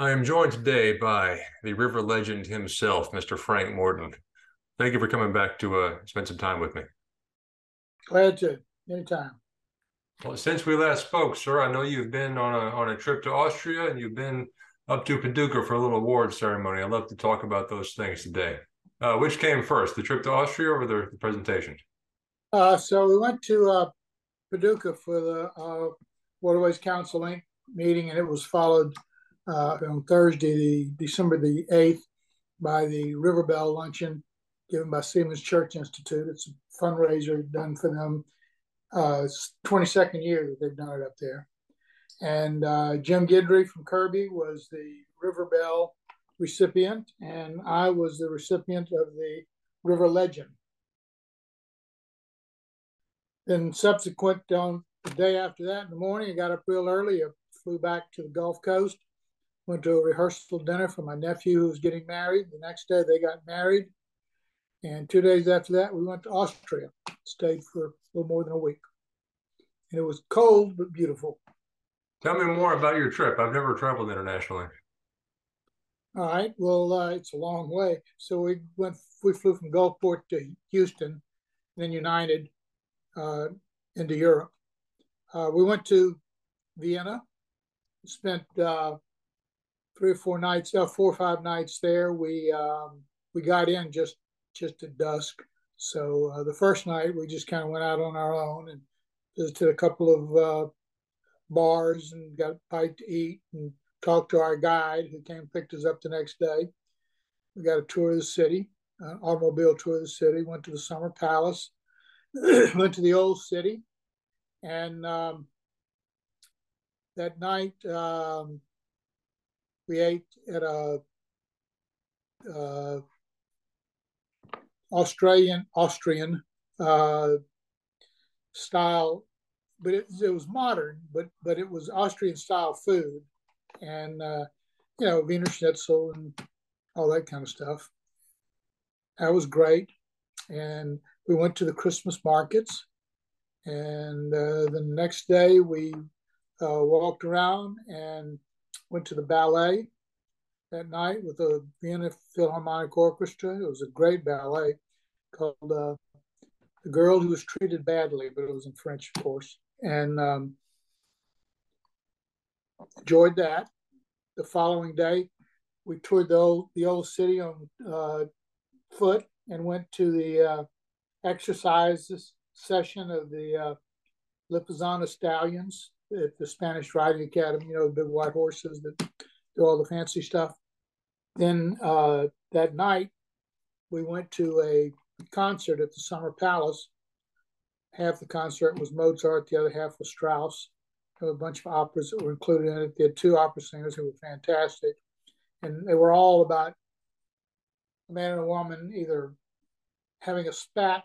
I am joined today by the river legend himself, Mr. Frank Morton. Thank you for coming back to uh, spend some time with me. Glad to, anytime. Well, since we last spoke, sir, I know you've been on a on a trip to Austria and you've been up to Paducah for a little award ceremony. I'd love to talk about those things today. Uh, which came first, the trip to Austria or the, the presentation? Uh, so we went to uh, Paducah for the uh, Waterways Council Inc. meeting, and it was followed uh, on Thursday, the December the 8th, by the River Bell Luncheon given by Seamen's Church Institute. It's a fundraiser done for them. Uh, it's 22nd year that they've done it up there. And uh, Jim Guidry from Kirby was the River Bell recipient, and I was the recipient of the River Legend. Then subsequent on the day after that in the morning, I got up real early. I flew back to the Gulf Coast went to a rehearsal dinner for my nephew who was getting married. The next day they got married. And two days after that, we went to Austria, stayed for a little more than a week. And it was cold, but beautiful. Tell me more about your trip. I've never traveled internationally. All right. Well, uh, it's a long way. So we went, we flew from Gulfport to Houston, then United uh, into Europe. Uh, we went to Vienna, spent uh, three or four nights, uh, four or five nights there. We um, we got in just just at dusk. So uh, the first night we just kind of went out on our own and visited a couple of uh, bars and got a bite to eat and talked to our guide who came and picked us up the next day. We got a tour of the city, an automobile tour of the city. Went to the Summer Palace, went to the Old City, and um, that night um, we ate at a uh, Australian Austrian uh, style, but it, it, was modern, but but it was Austrian style food, and uh, you know Wiener Schnitzel and all that kind of stuff. That was great, and we went to the Christmas markets, and uh, the next day we uh, walked around and went to the ballet that night with the Vienna Philharmonic Orchestra. It was a great ballet called uh, The Girl Who Was Treated Badly, but it was in French, of course. And um, enjoyed that. The following day, we toured the old, the old city on uh, foot and went to the uh, exercise session of the uh, Lipizzaner Stallions at the Spanish Riding Academy, you know, the big white horses that do all the fancy stuff. Then uh, that night, we went to a concert at the Summer Palace. Half the concert was Mozart, the other half was Strauss. There were a bunch of operas that were included in it. They had two opera singers who were fantastic. And they were all about a man and a woman either having a spat,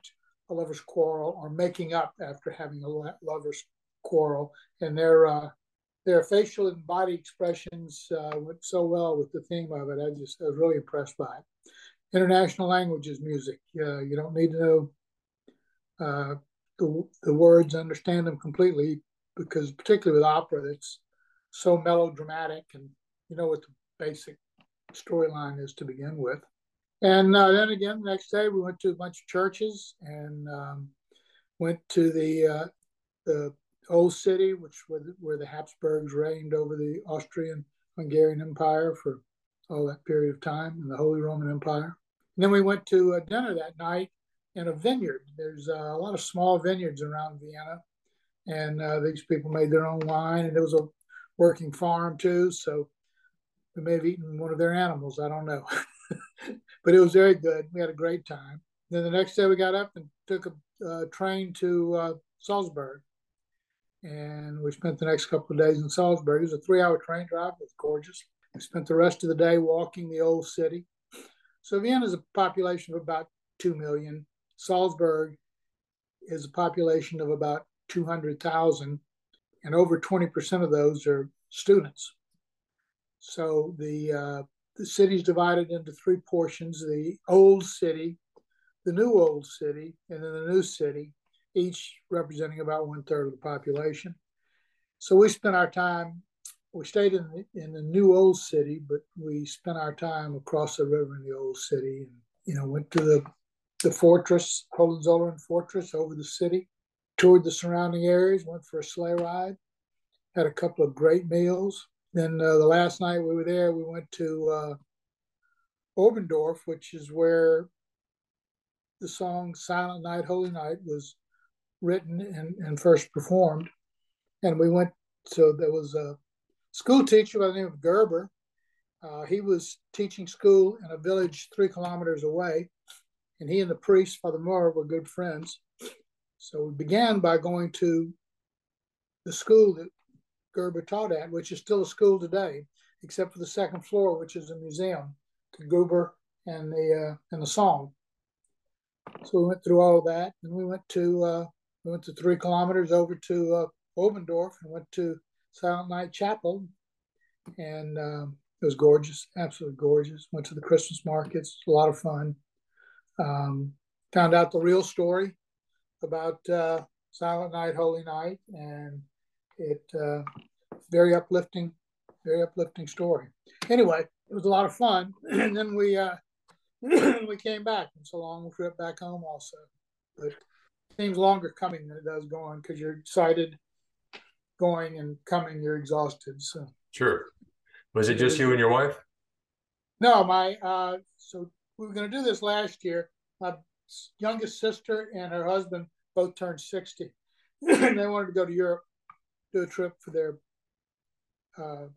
a lover's quarrel, or making up after having a lover's quarrel, and their uh, their facial and body expressions uh, went so well with the theme of it. I just I was really impressed by it. International languages music. Uh, you don't need to know uh, the, the words, understand them completely, because particularly with opera, it's so melodramatic, and you know what the basic storyline is to begin with. And uh, then again, the next day we went to a bunch of churches and um, went to the uh, the old city, which was where the Habsburgs reigned over the Austrian Hungarian Empire for all that period of time, and the Holy Roman Empire. And then we went to a dinner that night in a vineyard. There's uh, a lot of small vineyards around Vienna, and uh, these people made their own wine, and it was a working farm too. So we may have eaten one of their animals. I don't know, but it was very good. We had a great time. Then the next day we got up and took a uh, train to uh, Salzburg and we spent the next couple of days in Salzburg. It was a three-hour train drive. It was gorgeous. We spent the rest of the day walking the old city. So Vienna is a population of about two million. Salzburg is a population of about two hundred thousand, and over twenty percent of those are students. So the uh, the city is divided into three portions: the old city, the new old city, and then the new city each representing about one third of the population. So we spent our time we stayed in the, in the new old city, but we spent our time across the river in the old city, and you know went to the the fortress, Hohenzollern Fortress, over the city, toured the surrounding areas, went for a sleigh ride, had a couple of great meals. Then uh, the last night we were there, we went to uh, Oberndorf, which is where the song Silent Night, Holy Night was written and, and first performed. And we went, so there was a school teacher by the name of Gruber. Uh, he was teaching school in a village three kilometers away, and he and the priest, Father Mohr, were good friends. So we began by going to the school that Gruber taught at, which is still a school today, except for the second floor, which is a museum to Gruber and the uh, and the song. So we went through all of that, and we went to uh, we went to three kilometers over to uh, Oberndorf and went to Silent Night Chapel, and um, it was gorgeous, absolutely gorgeous. Went to the Christmas markets, a lot of fun. Um, found out the real story about uh, Silent Night, Holy Night, and it uh, very uplifting, very uplifting story. Anyway, it was a lot of fun, and then we uh, we came back. It's a long trip back home, also, but seems longer coming than it does going because you're excited going and coming, you're exhausted. So sure. Was it just you and your wife? No, my uh, so we were going to do this last year. My youngest sister and her husband both turned sixty, and they wanted to go to Europe, do a trip for their uh,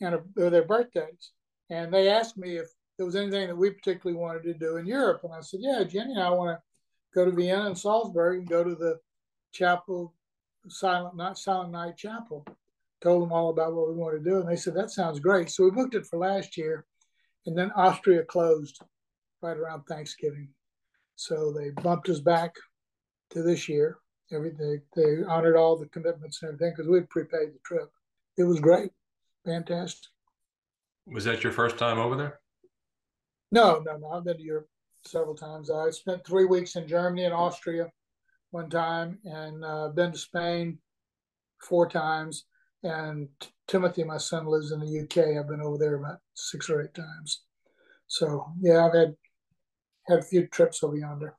and their birthdays. And they asked me if there was anything that we particularly wanted to do in Europe, and I said, "Yeah, Jenny and I want to go to Vienna and Salzburg and go to the chapel Silent Night, Silent Night Chapel. Told them all about what we wanted to do, and they said that sounds great. So we booked it for last year, and then Austria closed right around Thanksgiving, so they bumped us back to this year. Everything they honored all the commitments and everything because we had prepaid the trip. It was great, fantastic. Was that your first time over there? No, no, no. I've been to Europe several times. I spent three weeks in Germany and Austria one time and uh, been to Spain four times. And Timothy, my son, lives in the UK. I've been over there about six or eight times. So yeah, I've had had a few trips over yonder.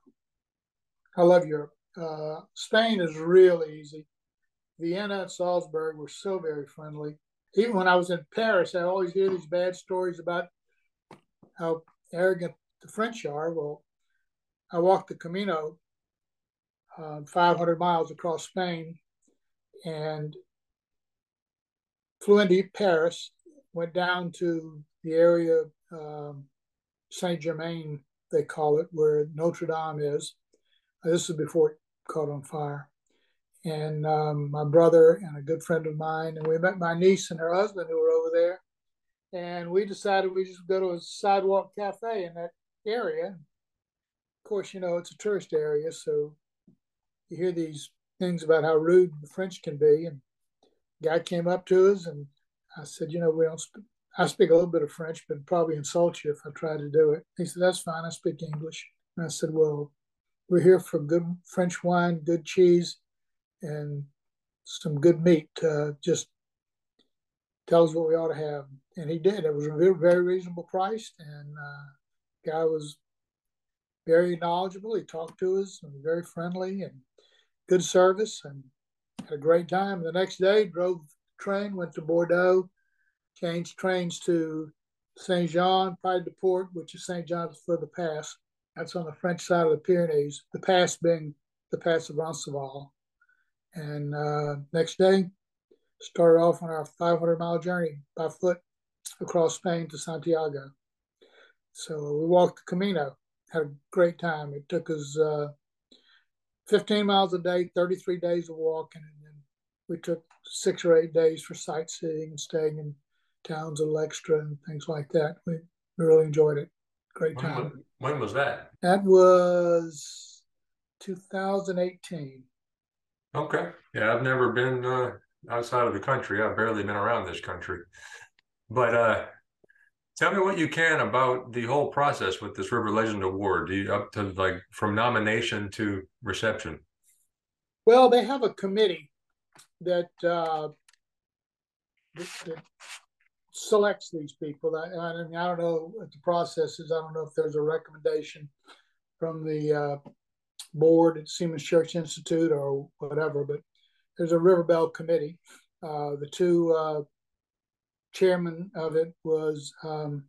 I love Europe. Uh, Spain is really easy. Vienna and Salzburg were so very friendly. Even when I was in Paris, I always hear these bad stories about how arrogant the French are. Well, I walked the Camino uh, 500 miles across Spain and flew into Paris, went down to the area um, Saint Germain, they call it, where Notre Dame is. Uh, this is before it caught on fire. And um, my brother and a good friend of mine, and we met my niece and her husband who were over there. And we decided we just go to a sidewalk cafe in that area. Of course, you know, it's a tourist area, so you hear these things about how rude the French can be. And guy came up to us and I said, you know, we don't speak, I speak a little bit of French, but probably insult you if I try to do it. He said, that's fine. I speak English. And I said, well, we're here for good French wine, good cheese, and some good meat. Uh, just tell us what we ought to have. And he did. It was a very, reasonable price. And uh, guy was very knowledgeable. He talked to us and very friendly and good service and had a great time. The next day, drove train, went to Bordeaux, changed trains to Saint Jean, Pied de Port, which is Saint John's for the pass. That's on the French side of the Pyrenees, the pass being the pass of Roncesvalles. And uh, next day, started off on our 500 mile journey by foot across Spain to Santiago. So we walked the Camino, had a great time. It took us uh, 15 miles a day, 33 days of walking, and then we took six or eight days for sightseeing and staying in towns of Lextra and things like that. We, we really enjoyed it. Great time. When, when was that? That was 2018. Okay. Yeah, I've never been uh, outside of the country. I've barely been around this country. But uh, tell me what you can about the whole process with this River Legend Award. Do you up to like from nomination to reception? Well, they have a committee that uh, that, that selects these people. I, I, I don't know what the process is. I don't know if there's a recommendation from the uh, board at Seamen's Church Institute or whatever, but there's a River Bell committee. Uh, the two uh, chairman of it was um,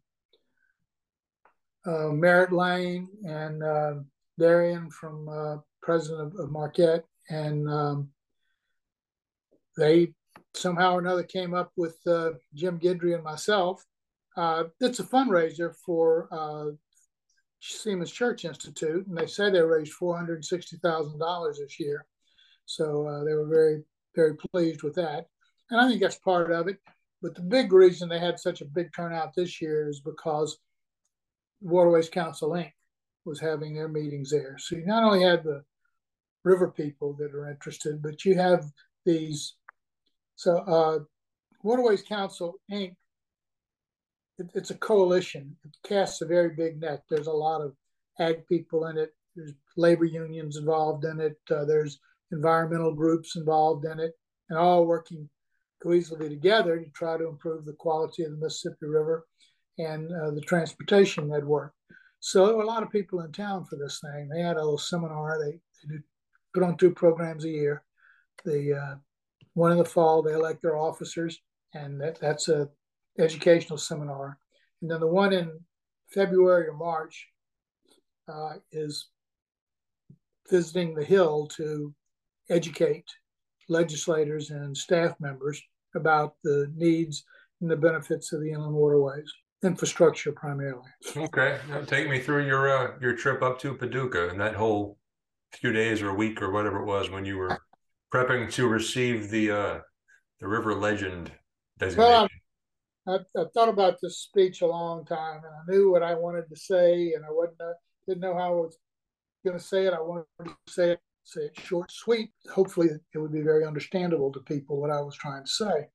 uh, Merritt Lane and uh, Darian from uh, president of, Marquette, and um, they somehow or another came up with uh, Jim Guidry and myself. Uh, it's a fundraiser for uh, Seamen's Church Institute, and they say they raised four hundred sixty thousand dollars this year. So they were very, very pleased with that, and I think that's part of it. But the big reason they had such a big turnout this year is because Waterways Council Inc. was having their meetings there. So you not only had the river people that are interested, but you have these so uh, Waterways Council Inc. It, it's a coalition. It casts a very big net. There's a lot of ag people in it. There's labor unions involved in it. Uh, there's environmental groups involved in it, and all working cohesively together to try to improve the quality of the Mississippi River and uh, the transportation network. So there were a lot of people in town for this thing. They had a little seminar. They, they put on two programs a year. The uh, one in the fall, they elect their officers, and that, that's a educational seminar. And then the one in February or March uh, is visiting the Hill to educate legislators and staff members about the needs and the benefits of the inland waterways infrastructure primarily. Okay, now take me through your uh, your trip up to Paducah and that whole few days or week or whatever it was when you were prepping to receive the uh, the River Legend designation? Well, I, I, thought about this speech a long time, and I knew what I wanted to say, and I wasn't uh, didn't know how I was going to say it. I wanted to say it say it short, sweet. Hopefully, it would be very understandable to people what I was trying to say.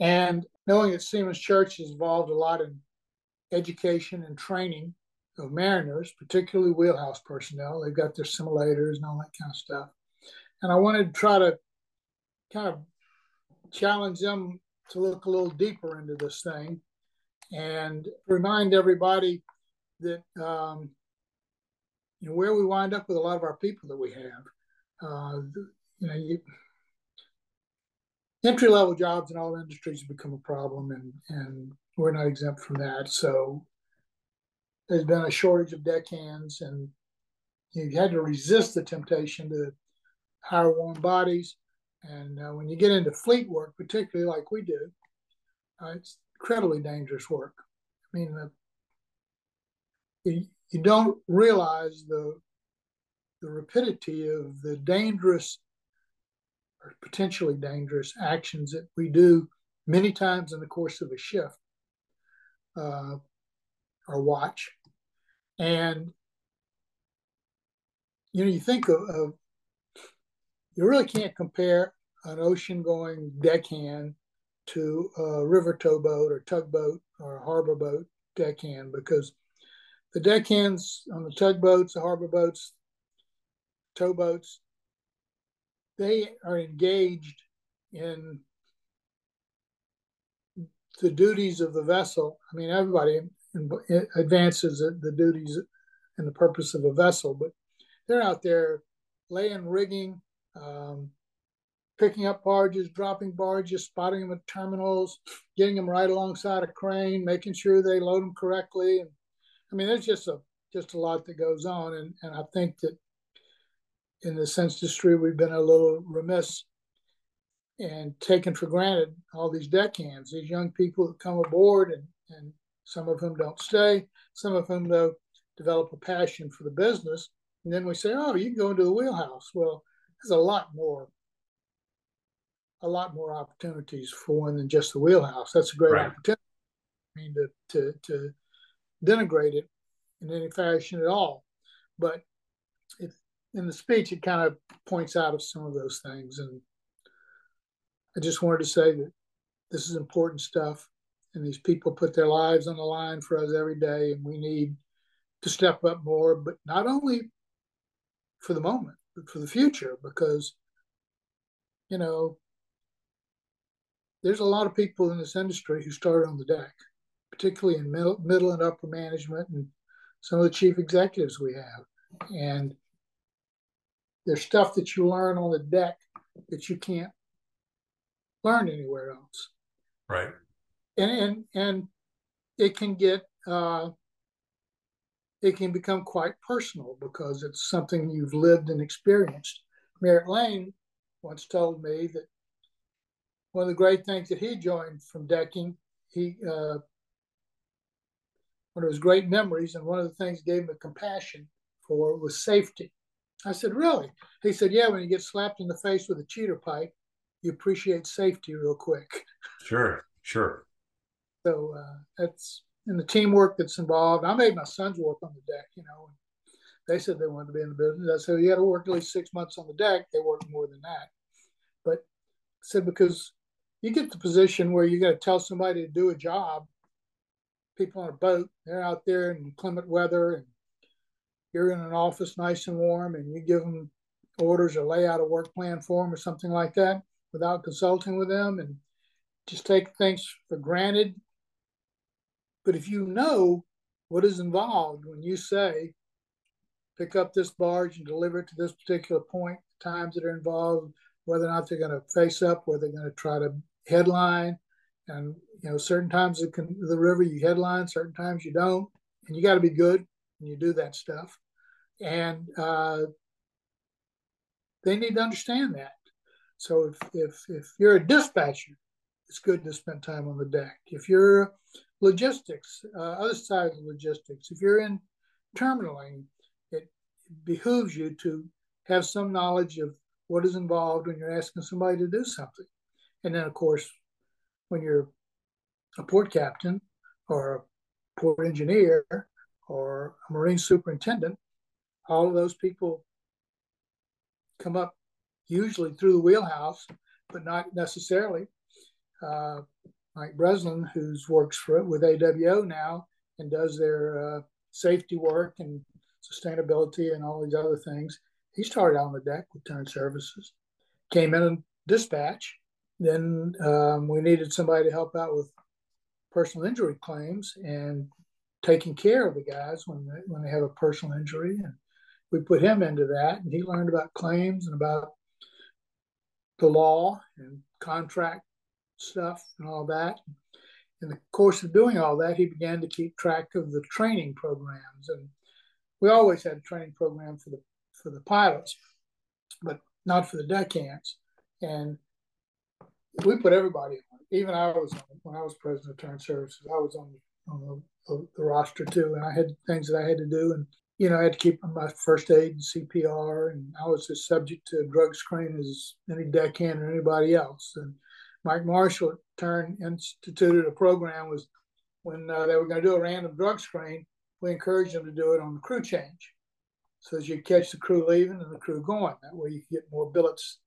And knowing that Seamen's Church is involved a lot in education and training of mariners, particularly wheelhouse personnel, they've got their simulators and all that kind of stuff and I wanted to try to kind of challenge them to look a little deeper into this thing and remind everybody that um, know where we wind up with a lot of our people that we have. Uh, you know, you, entry level jobs in all industries have become a problem, and and we're not exempt from that. So there's been a shortage of deckhands, and you had to resist the temptation to hire warm bodies. And uh, when you get into fleet work, particularly like we do, uh, it's incredibly dangerous work. I mean, uh, you, don't realize the the rapidity of the dangerous or potentially dangerous actions that we do many times in the course of a shift uh, or watch. And you know, you think of, of you really can't compare an ocean going deckhand to a river towboat or tugboat or harbor boat deckhand because the deckhands on the tugboats, the harbor boats, towboats, they are engaged in the duties of the vessel. I mean, everybody advances the duties and the purpose of a vessel, but they're out there laying rigging, um, picking up barges, dropping barges, spotting them at terminals, getting them right alongside a crane, making sure they load them correctly. And I mean, there's just a just a lot that goes on, and and I think that in the sense industry we've been a little remiss and taken for granted all these deckhands, these young people that come aboard, and and some of them don't stay, some of them though develop a passion for the business, and then we say, oh, you can go into the wheelhouse. Well there's a lot more a lot more opportunities for one than just the wheelhouse. That's a great right. opportunity. I mean to, to to denigrate it in any fashion at all. But if in the speech it kind of points out of some of those things. And I just wanted to say that this is important stuff. And these people put their lives on the line for us every day, and we need to step up more, but not only for the moment, but for the future because you know there's a lot of people in this industry who started on the deck, particularly in middle, middle and upper management and some of the chief executives we have. And there's stuff that you learn on the deck that you can't learn anywhere else. Right. And and and it can get uh, it can become quite personal because it's something you've lived and experienced. Merritt Lane once told me that one of the great things that he joined from decking, he uh, one of his great memories, and one of the things gave him a compassion for was safety. I said, Really? He said, Yeah, when you get slapped in the face with a cheater pipe, you appreciate safety real quick. Sure, sure. So uh, that's in the teamwork that's involved. I made my sons work on the deck, you know. They said they wanted to be in the business. I said, You got to work at least six months on the deck. They worked more than that. But I said, Because you get the position where you got to tell somebody to do a job. People on a boat, they're out there in inclement weather and you're in an office nice and warm and you give them orders or lay out a work plan for them or something like that without consulting with them and just take things for granted. But if you know what is involved when you say, pick up this barge and deliver it to this particular point, times that are involved, whether or not they're going to face up, whether they're going to try to headline, and you know, certain times the, the river you headline, certain times you don't, and you got to be good when you do that stuff and uh, they need to understand that. So if if if you're a dispatcher, it's good to spend time on the deck. If you're logistics, uh, other side of logistics, if you're in terminaling, it behooves you to have some knowledge of what is involved when you're asking somebody to do something. And then, of course, when you're a port captain or a port engineer or a marine superintendent, all of those people come up usually through the wheelhouse, but not necessarily. Uh, Mike Breslin, who's works for with AWO now and does their uh, safety work and sustainability and all these other things, he started on the deck with Turn Services, came in dispatch. Then um, we needed somebody to help out with personal injury claims and taking care of the guys when they, when they have a personal injury and we put him into that, and he learned about claims and about the law and contract stuff and all that. In the course of doing all that, he began to keep track of the training programs, and we always had a training program for the for the pilots, but not for the deckhands. And we put everybody on. Even I was on when I was president of Turn Services. I was on on the, the roster too, and I had things that I had to do, and you know, I had to keep my first aid and CPR, and I was as subject to drug screen as any deckhand or anybody else. And Mike Marshall Turn instituted a program was when uh, they were going to do a random drug screen, we encouraged them to do it on the crew change, so as you catch the crew leaving and the crew going. That way, you get more billets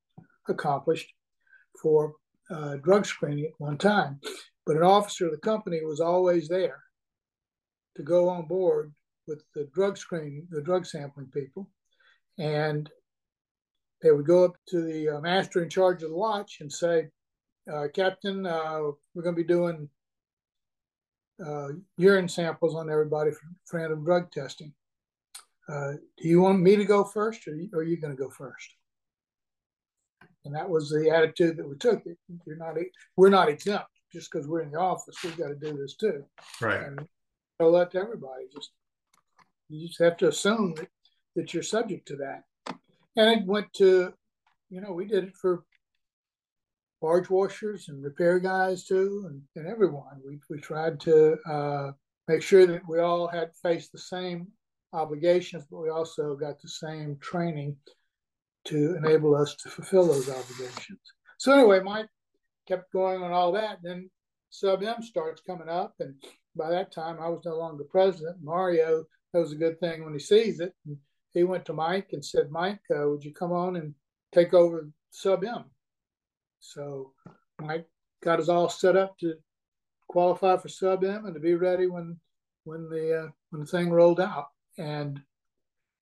accomplished for uh, drug screening at one time. But an officer of the company was always there to go on board with the drug screening, the drug sampling people, and they would go up to the uh, master in charge of the watch and say, uh, "Captain, uh, we're going to be doing uh, urine samples on everybody for, for random drug testing. Uh, do you want me to go first, or, or are you going to go first? And that was the attitude that we took. You're not, we're not exempt just because we're in the office. We've got to do this too. Right. And tell that to everybody. Just you just have to assume that, that you're subject to that. And it went to, you know, we did it for barge washers and repair guys too, and, and everyone. We, we tried to uh, make sure that we all had faced the same obligations, but we also got the same training to enable us to fulfill those obligations. So anyway, Mike kept going on all that. Then Sub M starts coming up, and by that time I was no longer president. Mario was a good thing when he sees it. And he went to Mike and said, Mike, uh, would you come on and take over sub M? So Mike got us all set up to qualify for sub M and to be ready when when the uh, when the thing rolled out. And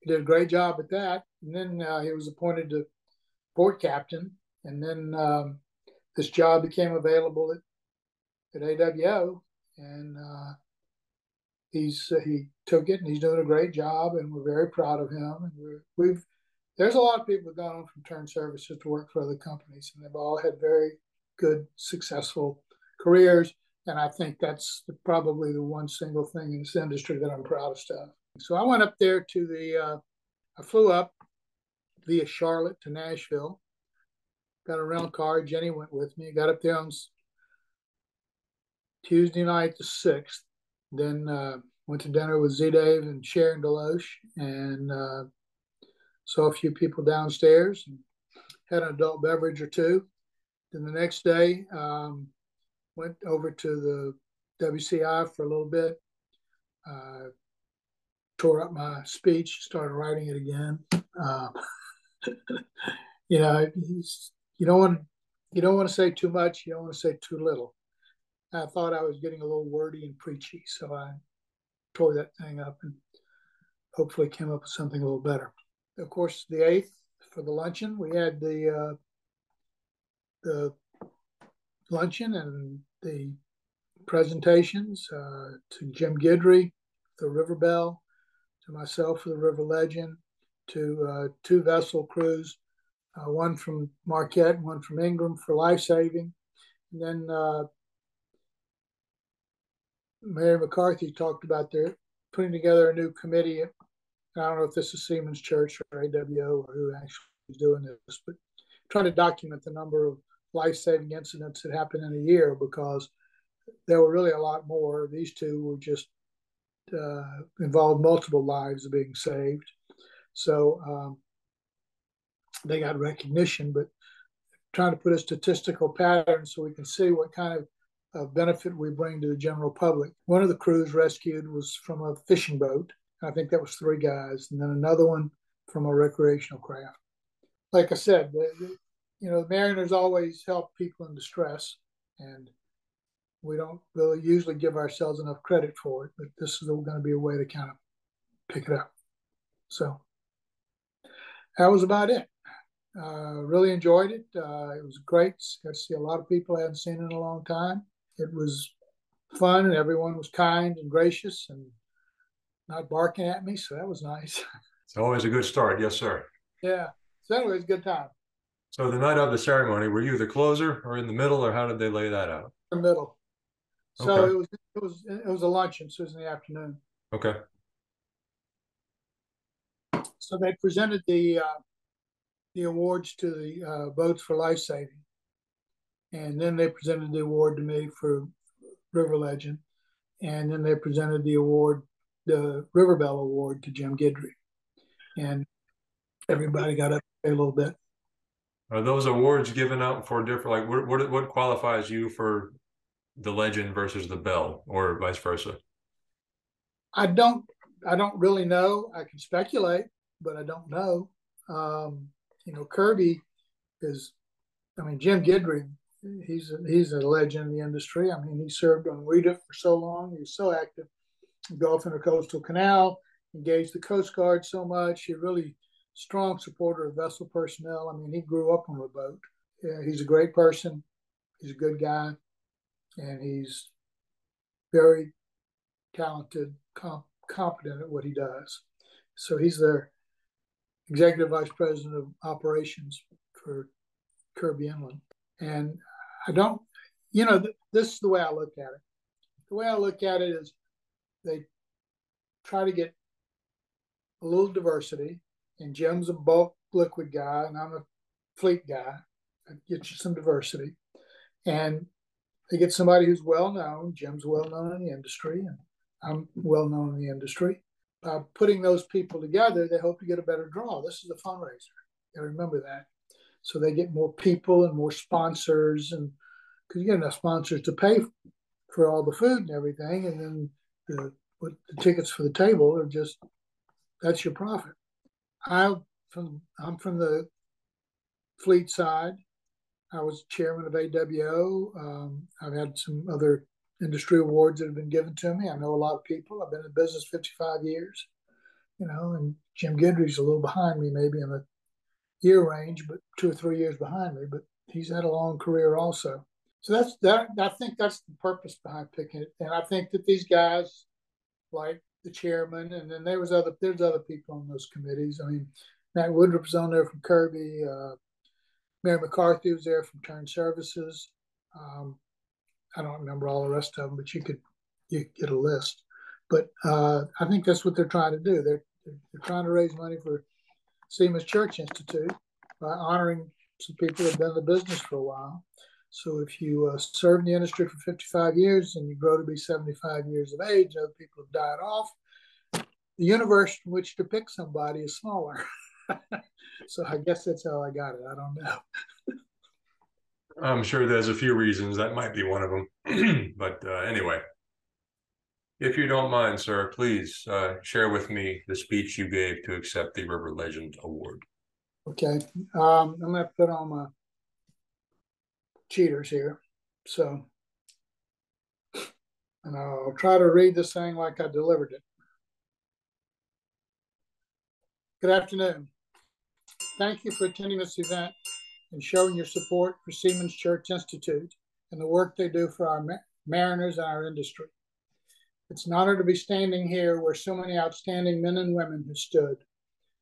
did a great job at that. And then uh, he was appointed to port captain. And then um, this job became available at, at AWO, and uh, he's uh, he took it and he's doing a great job, and we're very proud of him. And we have there's a lot of people who've gone on from Turn Services to work for other companies, and they've all had very good, successful careers. And I think that's probably the one single thing in this industry that I'm proudest of. So I went up there to the, uh, I flew up via Charlotte to Nashville, got a rental car. Jenny went with me, got up there on Tuesday night, the 6th. Then uh, went to dinner with Z Dave and Sharon Deloche and uh, saw a few people downstairs and had an adult beverage or two. Then the next day, um, went over to the WCI for a little bit, uh, tore up my speech, started writing it again. Uh, you know, you don't want you don't want to say too much, you don't want to say too little. I thought I was getting a little wordy and preachy, so I tore that thing up and hopefully came up with something a little better. Of course, the eighth for the luncheon, we had the uh, the luncheon and the presentations uh, to Jim Guidry, the River Bell, to myself for the River Legend, to uh, two vessel crews, uh, one from Marquette and one from Ingram for life saving. And then uh, Mary McCarthy talked about their putting together a new committee. I don't know if this is Seamen's Church or AWO or who actually is doing this, but trying to document the number of life-saving incidents that happen in a year because there were really a lot more. These two were just uh, involved multiple lives being saved. So um, they got recognition, but trying to put a statistical pattern so we can see what kind of uh, benefit we bring to the general public. One of the crews rescued was from a fishing boat. I think that was three guys, and then another one from a recreational craft. Like I said, the, the, you know, the mariners always help people in distress, and we don't really usually give ourselves enough credit for it. But this is going to be a way to kind of pick it up. So that was about it. Uh, really enjoyed it. Uh, it was great. Got to see a lot of people I hadn't seen in a long time. It was fun, and everyone was kind and gracious and not barking at me. So that was nice. It's always a good start. Yes, sir. Yeah. So anyway, it's a good time. So the night of the ceremony, were you the closer or in the middle, or how did they lay that out? The middle. So okay. it was it was it was a luncheon, so it was in the afternoon. Okay. So they presented the uh, the awards to the uh, boats for life saving, and then they presented the award to me for River Legend, and then they presented the award, the River Bell Award, to Jim Guidry, and everybody got up a little bit. Are those awards given out for different? Like, what what, what qualifies you for the Legend versus the bell or vice versa? I don't. I don't really know. I can speculate, but I don't know. Um, you know, Kirby is. I mean, Jim Guidry he's a, he's a legend in the industry. I mean, he served on WIDA for so long. He was so active Gulf Intercoastal Canal, engaged the Coast Guard so much. He really strong supporter of vessel personnel. I mean, he grew up on a boat. Yeah, he's a great person. He's a good guy, and he's very talented, comp- competent at what he does. So he's their executive vice president of operations for Kirby Inland. And I don't, you know, th- this is the way I look at it. The way I look at it is they try to get a little diversity, and Jim's a bulk liquid guy, and I'm a fleet guy. I get you some diversity. And they get somebody who's well known. Jim's well known in the industry, and I'm well known in the industry. By putting those people together, they hope to get a better draw. This is a fundraiser. You remember that so they get more people and more sponsors and because you get enough sponsors to pay for all the food and everything and then the, the tickets for the table are just that's your profit i from i'm from the fleet side i was chairman of awo um, i've had some other industry awards that have been given to me i know a lot of people i've been in business 55 years you know and jim guidry's a little behind me maybe in the year range, but two or three years behind me. But he's had a long career also. So that's that. I think that's the purpose behind picking it, and I think that these guys, like the chairman, and then there was other there's other people on those committees. I mean, Matt Woodruff was on there from Kirby. Uh, Mary McCarthy was there from Turn Services. Um, I don't remember all the rest of them, but you could you could get a list. But uh, I think that's what they're trying to do. They're they're trying to raise money for Seamen's Church Institute by honoring some people who've been in the business for a while. So if you uh, serve in the industry for 55 years and you grow to be 75 years of age, other people have died off, the universe in which to pick somebody is smaller. so I guess that's how I got it. I don't know. I'm sure there's a few reasons. That might be one of them. but uh, anyway, if you don't mind, sir, please uh, share with me the speech you gave to accept the River Legend Award. Okay. Um, I'm going to put on my cheaters here. So, and I'll try to read this thing like I delivered it. Good afternoon. Thank you for attending this event and showing your support for Seamen's Church Institute and the work they do for our mariners and our industry. It's an honor to be standing here where so many outstanding men and women have stood.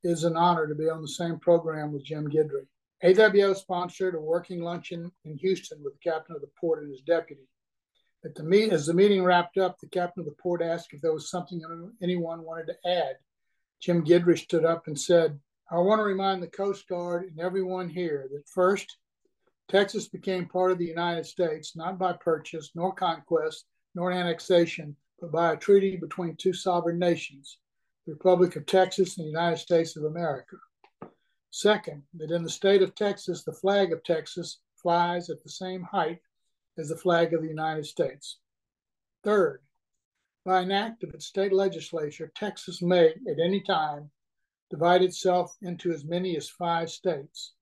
It is an honor to be on the same program with Jim Guidry. AWO sponsored a working luncheon in Houston with the captain of the port and his deputy. At the meet, as the meeting wrapped up, the captain of the port asked if there was something anyone wanted to add. Jim Guidry stood up and said, I want to remind the Coast Guard and everyone here that first, Texas became part of the United States not by purchase, nor conquest, nor annexation, but by a treaty between two sovereign nations, the Republic of Texas and the United States of America. Second, that in the state of Texas, the flag of Texas flies at the same height as the flag of the United States. Third, by an act of its state legislature, Texas may, at any time, divide itself into as many as five states.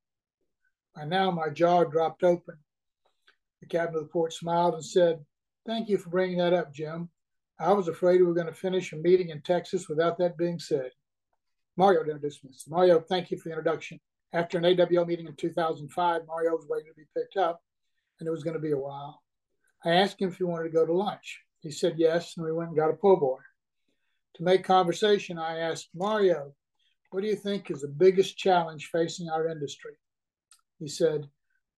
By now, my jaw dropped open. The captain of the port smiled and said, Thank you for bringing that up, Jim. I was afraid we were going to finish a meeting in Texas without that being said. Mario introduced me. Mario, thank you for the introduction. After an AWO meeting in 2005, Mario was waiting to be picked up, and it was going to be a while. I asked him if he wanted to go to lunch. He said yes, and we went and got a po' boy. To make conversation, I asked Mario, what do you think is the biggest challenge facing our industry? He said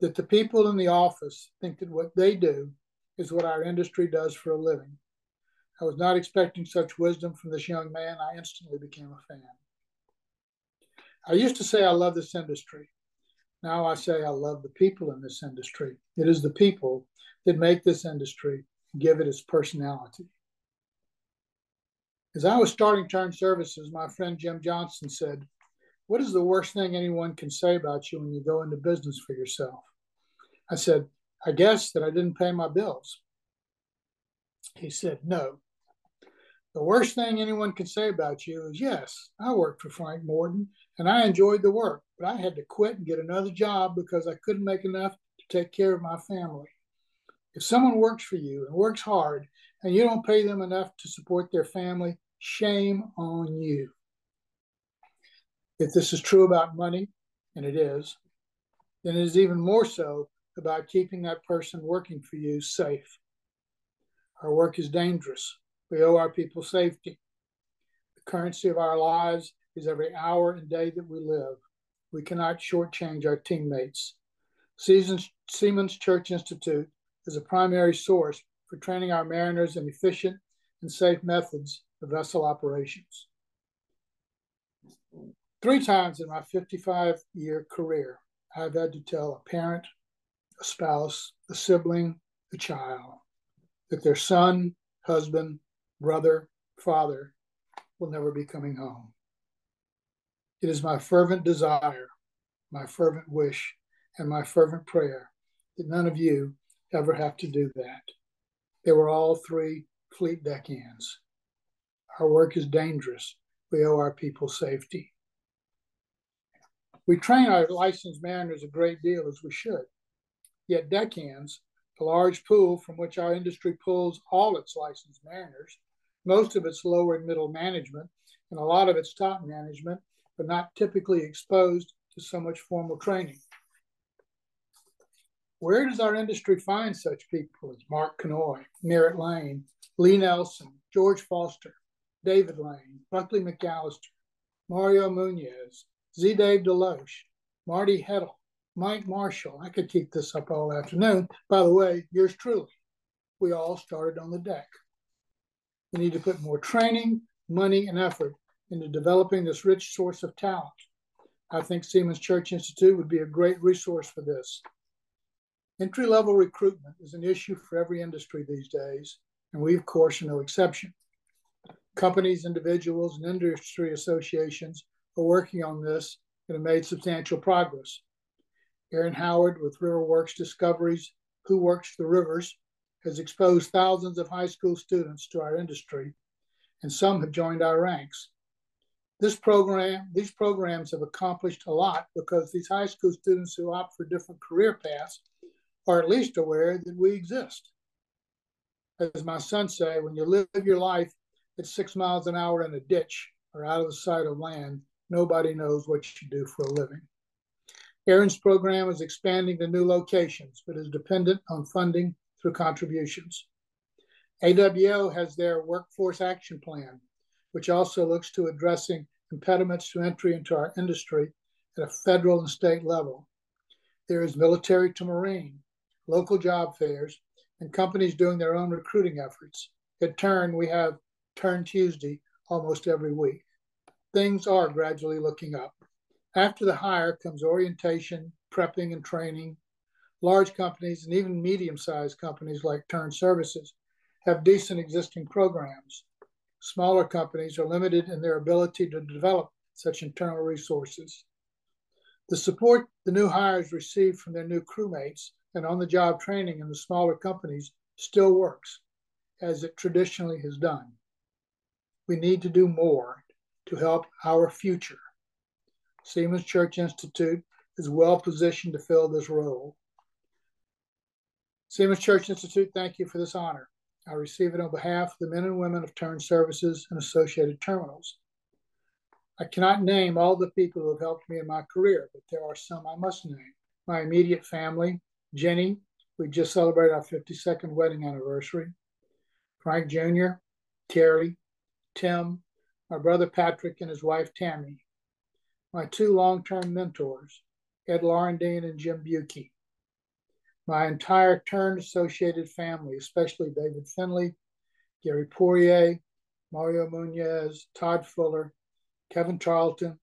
that the people in the office think that what they do is what our industry does for a living. I was not expecting such wisdom from this young man. I instantly became a fan. I used to say I love this industry. Now I say I love the people in this industry. It is the people that make this industry give it its personality. As I was starting Turn Services, my friend Jim Johnson said, What is the worst thing anyone can say about you when you go into business for yourself? I said, I guess that I didn't pay my bills. He said, No. The worst thing anyone can say about you is, Yes, I worked for Frank Morton and I enjoyed the work, but I had to quit and get another job because I couldn't make enough to take care of my family. If someone works for you and works hard and you don't pay them enough to support their family, Shame on you. If this is true about money, and it is, then it is even more so about keeping that person working for you safe. Our work is dangerous. We owe our people safety. The currency of our lives is every hour and day that we live. We cannot shortchange our teammates. Seamen's Church Institute is a primary source for training our mariners in efficient and safe methods the vessel operations. Three times in my 55 year career, I've had to tell a parent, a spouse, a sibling, a child that their son, husband, brother, father will never be coming home. It is my fervent desire, my fervent wish, and my fervent prayer that none of you ever have to do that. They were all three fleet deckhands. Our work is dangerous. We owe our people safety. We train our licensed mariners a great deal as we should. Yet deckhands, the large pool from which our industry pulls all its licensed mariners, most of its lower and middle management, and a lot of its top management, are not typically exposed to so much formal training. Where does our industry find such people as Mark Canoy, Merritt Lane, Lee Nelson, George Foster, David Lane, Buckley McAllister, Mario Munoz, Z. Dave Deloche, Marty Heddle, Mike Marshall. I could keep this up all afternoon. By the way, yours truly. We all started on the deck. We need to put more training, money, and effort into developing this rich source of talent. I think Seamen's Church Institute would be a great resource for this. Entry level recruitment is an issue for every industry these days, and we, of course, are no exception. Companies, individuals, and industry associations are working on this and have made substantial progress. Aaron Howard with RiverWorks Discoveries, Who Works the Rivers, has exposed thousands of high school students to our industry, and some have joined our ranks. This program, these programs have accomplished a lot because these high school students who opt for different career paths are at least aware that we exist. As my son say, when you live your life at six miles an hour in a ditch or out of the sight of land, nobody knows what you do for a living. Aaron's program is expanding to new locations, but is dependent on funding through contributions. AWO has their workforce action plan, which also looks to addressing impediments to entry into our industry at a federal and state level. There is military to marine, local job fairs, and companies doing their own recruiting efforts. In turn, we have Turn Tuesday almost every week. Things are gradually looking up. After the hire comes orientation, prepping, and training. Large companies and even medium sized companies like Turn Services have decent existing programs. Smaller companies are limited in their ability to develop such internal resources. The support the new hires receive from their new crewmates and on the job training in the smaller companies still works, as it traditionally has done we need to do more to help our future. Seamen's Church Institute is well positioned to fill this role. Seamen's Church Institute, thank you for this honor. I receive it on behalf of the men and women of Turn Services and Associated Terminals. I cannot name all the people who have helped me in my career, but there are some I must name. My immediate family, Jenny, we just celebrated our 52nd wedding anniversary. Frank Jr., Terry, Tim, my brother Patrick, and his wife Tammy, my two long term mentors, Ed Laurendine and Jim Bukey, my entire Turn associated family, especially David Finley, Gary Poirier, Mario Munoz, Todd Fuller, Kevin Charlton,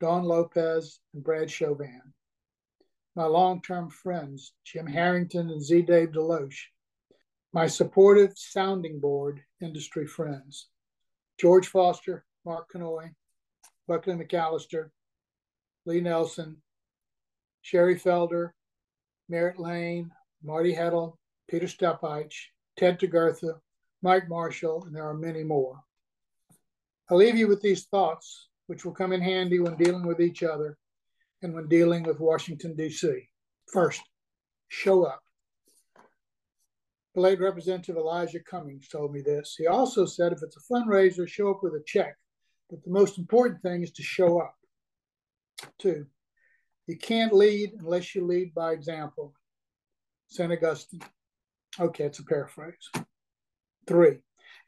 Don Lopez, and Brad Chauvin. My long term friends, Jim Harrington and Z. Dave Deloche. My supportive sounding board industry friends. George Foster, Mark Canoy, Buckley McAllister, Lee Nelson, Sherry Felder, Merritt Lane, Marty Heddle, Peter Stephaich, Ted Togertha, Mike Marshall, and there are many more. I leave you with these thoughts, which will come in handy when dealing with each other and when dealing with Washington, D.C. First, show up. Late Representative Elijah Cummings told me this. He also said if it's a fundraiser, show up with a check. But the most important thing is to show up. Two, you can't lead unless you lead by example. St. Augustine. Okay, it's a paraphrase. Three,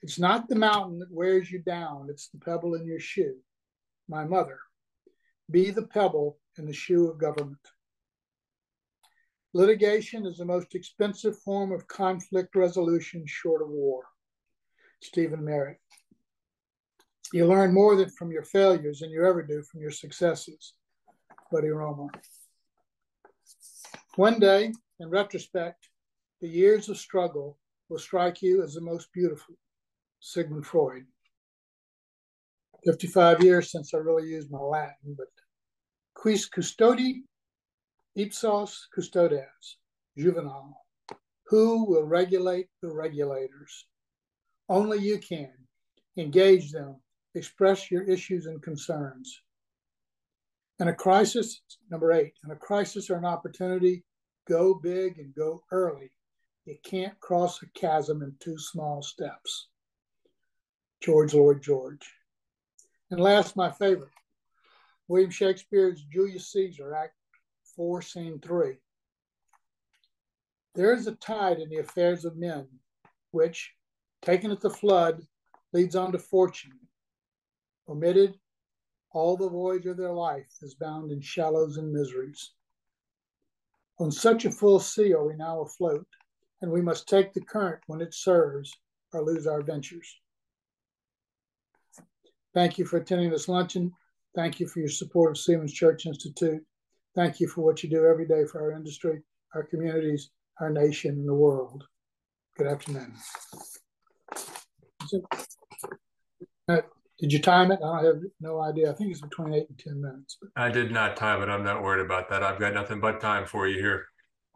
it's not the mountain that wears you down, it's the pebble in your shoe. My mother. Be the pebble in the shoe of government. Litigation is the most expensive form of conflict resolution short of war. Stephen Merritt. You learn more than from your failures than you ever do from your successes. Buddy Roemer. One day, in retrospect, the years of struggle will strike you as the most beautiful. Sigmund Freud. 55 years since I really used my Latin, but quis custodi Ipsos custodes, Juvenal. Who will regulate the regulators? Only you can. Engage them, express your issues and concerns. In a crisis, number eight, in a crisis or an opportunity, go big and go early. You can't cross a chasm in two small steps. George Lloyd George. And last, my favorite, William Shakespeare's Julius Caesar, Act 4, Scene 3. There is a tide in the affairs of men, which, taken at the flood, leads on to fortune. Omitted, all the voyage of their life is bound in shallows and miseries. On such a full sea are we now afloat, and we must take the current when it serves or lose our ventures. Thank you for attending this luncheon. Thank you for your support of Seamen's Church Institute. Thank you for what you do every day for our industry, our communities, our nation, and the world. Good afternoon. Uh, did you time it? I have no idea. I think it's between eight and 10 minutes. I did not time it. I'm not worried about that. I've got nothing but time for you here.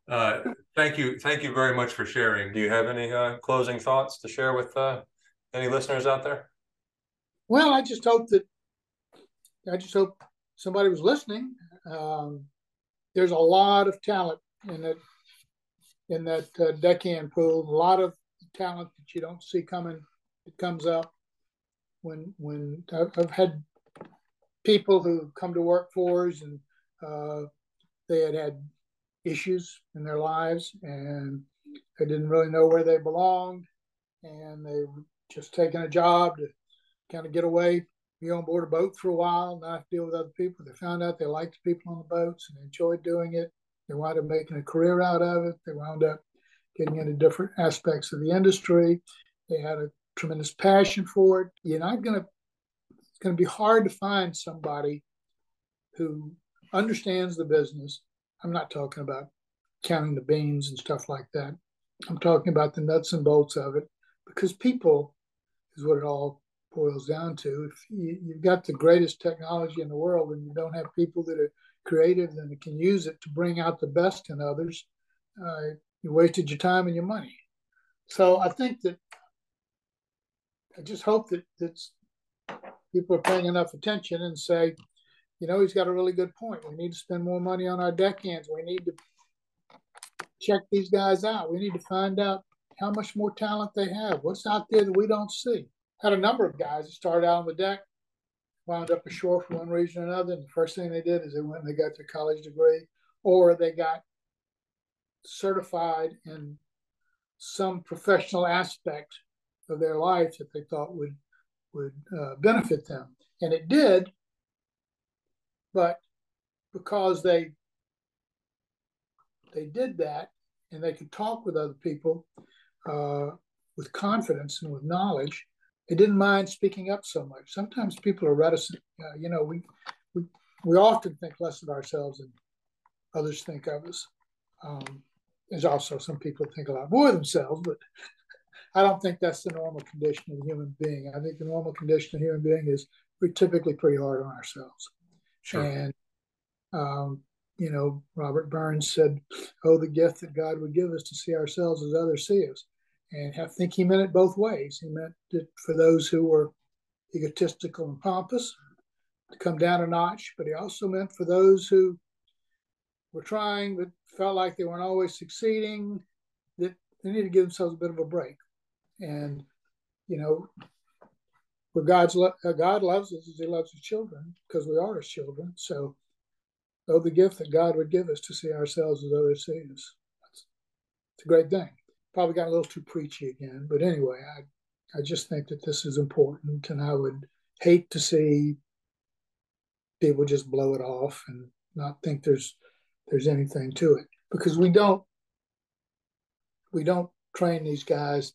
Uh, thank you. Thank you very much for sharing. Do you have any uh, closing thoughts to share with uh, any listeners out there? Well, I just hope that I just hope somebody was listening. Um, there's a lot of talent in that in that uh, deckhand pool. A lot of talent that you don't see coming. It comes up when when I've, had people who come to work for us and uh, they had had issues in their lives and they didn't really know where they belonged and they were just taking a job to kind of get away, be on board a boat for a while, not deal with other people. They found out they liked the people on the boats and enjoyed doing it. They wound up making a career out of it. They wound up getting into different aspects of the industry. They had a tremendous passion for it. You're not going to, it's going to be hard to find somebody who understands the business. I'm not talking about counting the beans and stuff like that. I'm talking about the nuts and bolts of it because people is what it all boils down to. If you, have got the greatest technology in the world and you don't have people that are creative and can use it to bring out the best in others, uh, you wasted your time and your money. So I think that I just hope that that's people are paying enough attention and say, you know, he's got a really good point. We need to spend more money on our deckhands. We need to check these guys out. We need to find out how much more talent they have. What's out there that we don't see? Had a number of guys that started out on the deck, wound up ashore for one reason or another. And the first thing they did is they went and they got their college degree, or they got certified in some professional aspect of their life that they thought would would uh, benefit them, and it did. But because they they did that, and they could talk with other people uh, with confidence and with knowledge, they didn't mind speaking up so much. Sometimes people are reticent. Uh, you know, we, we we often think less of ourselves than others think of us. Um, there's also some people think a lot more of themselves, but I don't think that's the normal condition of a human being. I think the normal condition of a human being is we're typically pretty hard on ourselves. Sure. And um, you know, Robert Burns said, "Oh, the gift that God would give us to see ourselves as others see us." And I think he meant it both ways. He meant it for those who were egotistical and pompous to come down a notch, but he also meant for those who were trying but felt like they weren't always succeeding that they need to give themselves a bit of a break. And, you know, where God's lo- uh, God loves us as he loves his children because we are his children. So, oh, the gift that God would give us to see ourselves as others see us. It's a great thing probably got a little too preachy again. But anyway, I, I just think that this is important, and I would hate to see people just blow it off and not think there's there's anything to it because we don't we don't train these guys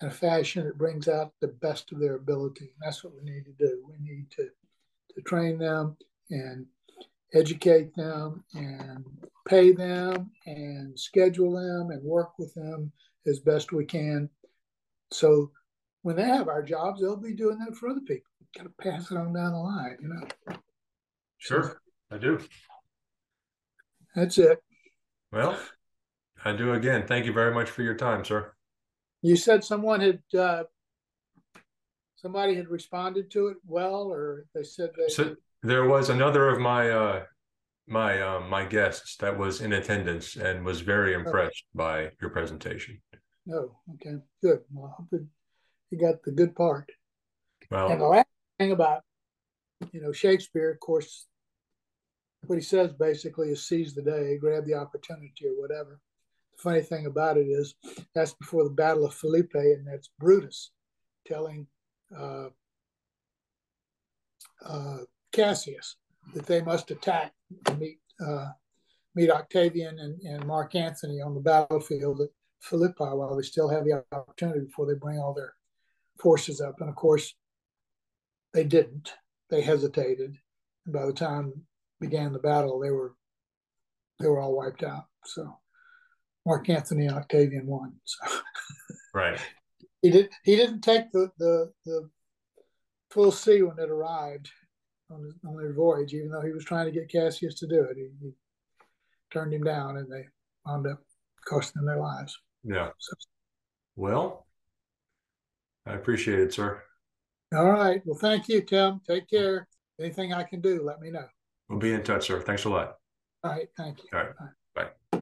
in a fashion that brings out the best of their ability. And that's what we need to do. We need to to train them and educate them and pay them and schedule them and work with them as best we can. So when they have our jobs, they'll be doing that for other people. Got to pass it on down the line, you know. Sure, I do. That's it. Well, I do again. Thank you very much for your time, sir. You said someone had uh, somebody had responded to it well, or they said they. So there was another of my uh, my um, my guests that was in attendance and was very impressed okay. by your presentation. Oh, okay, good. Well, I hope you got the good part. Well, and the last thing about you know Shakespeare, of course, what he says basically is seize the day, grab the opportunity, or whatever. The funny thing about it is that's before the Battle of Philippi, and that's Brutus telling uh, uh, Cassius that they must attack and meet uh, meet Octavian and, and Mark Antony on the battlefield at Philippi while they still have the opportunity before they bring all their forces up. And of course, they didn't. They hesitated. And by the time began the battle, they were they were all wiped out. So Mark Antony and Octavian won. So right. He did he didn't take the the, the full sea when it arrived on, his, on their voyage, even though he was trying to get Cassius to do it. He, he turned him down and they wound up costing them their lives. Yeah. So, well, I appreciate it, sir. All right. Well, thank you, Tim. Take care. Anything I can do, let me know. We'll be in touch, sir. Thanks a lot. All right. Thank you. All right. Bye. Bye.